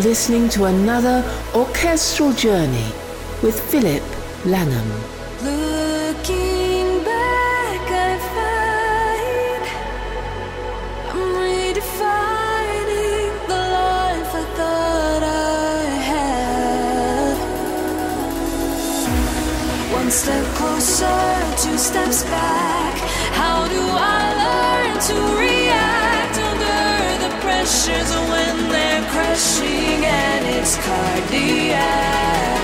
You're listening to another orchestral journey with Philip Langham. Looking back, I find I'm redefining the life I thought I had. One step closer, two steps back. How do I learn to react under the pressures when they're it's cardiac?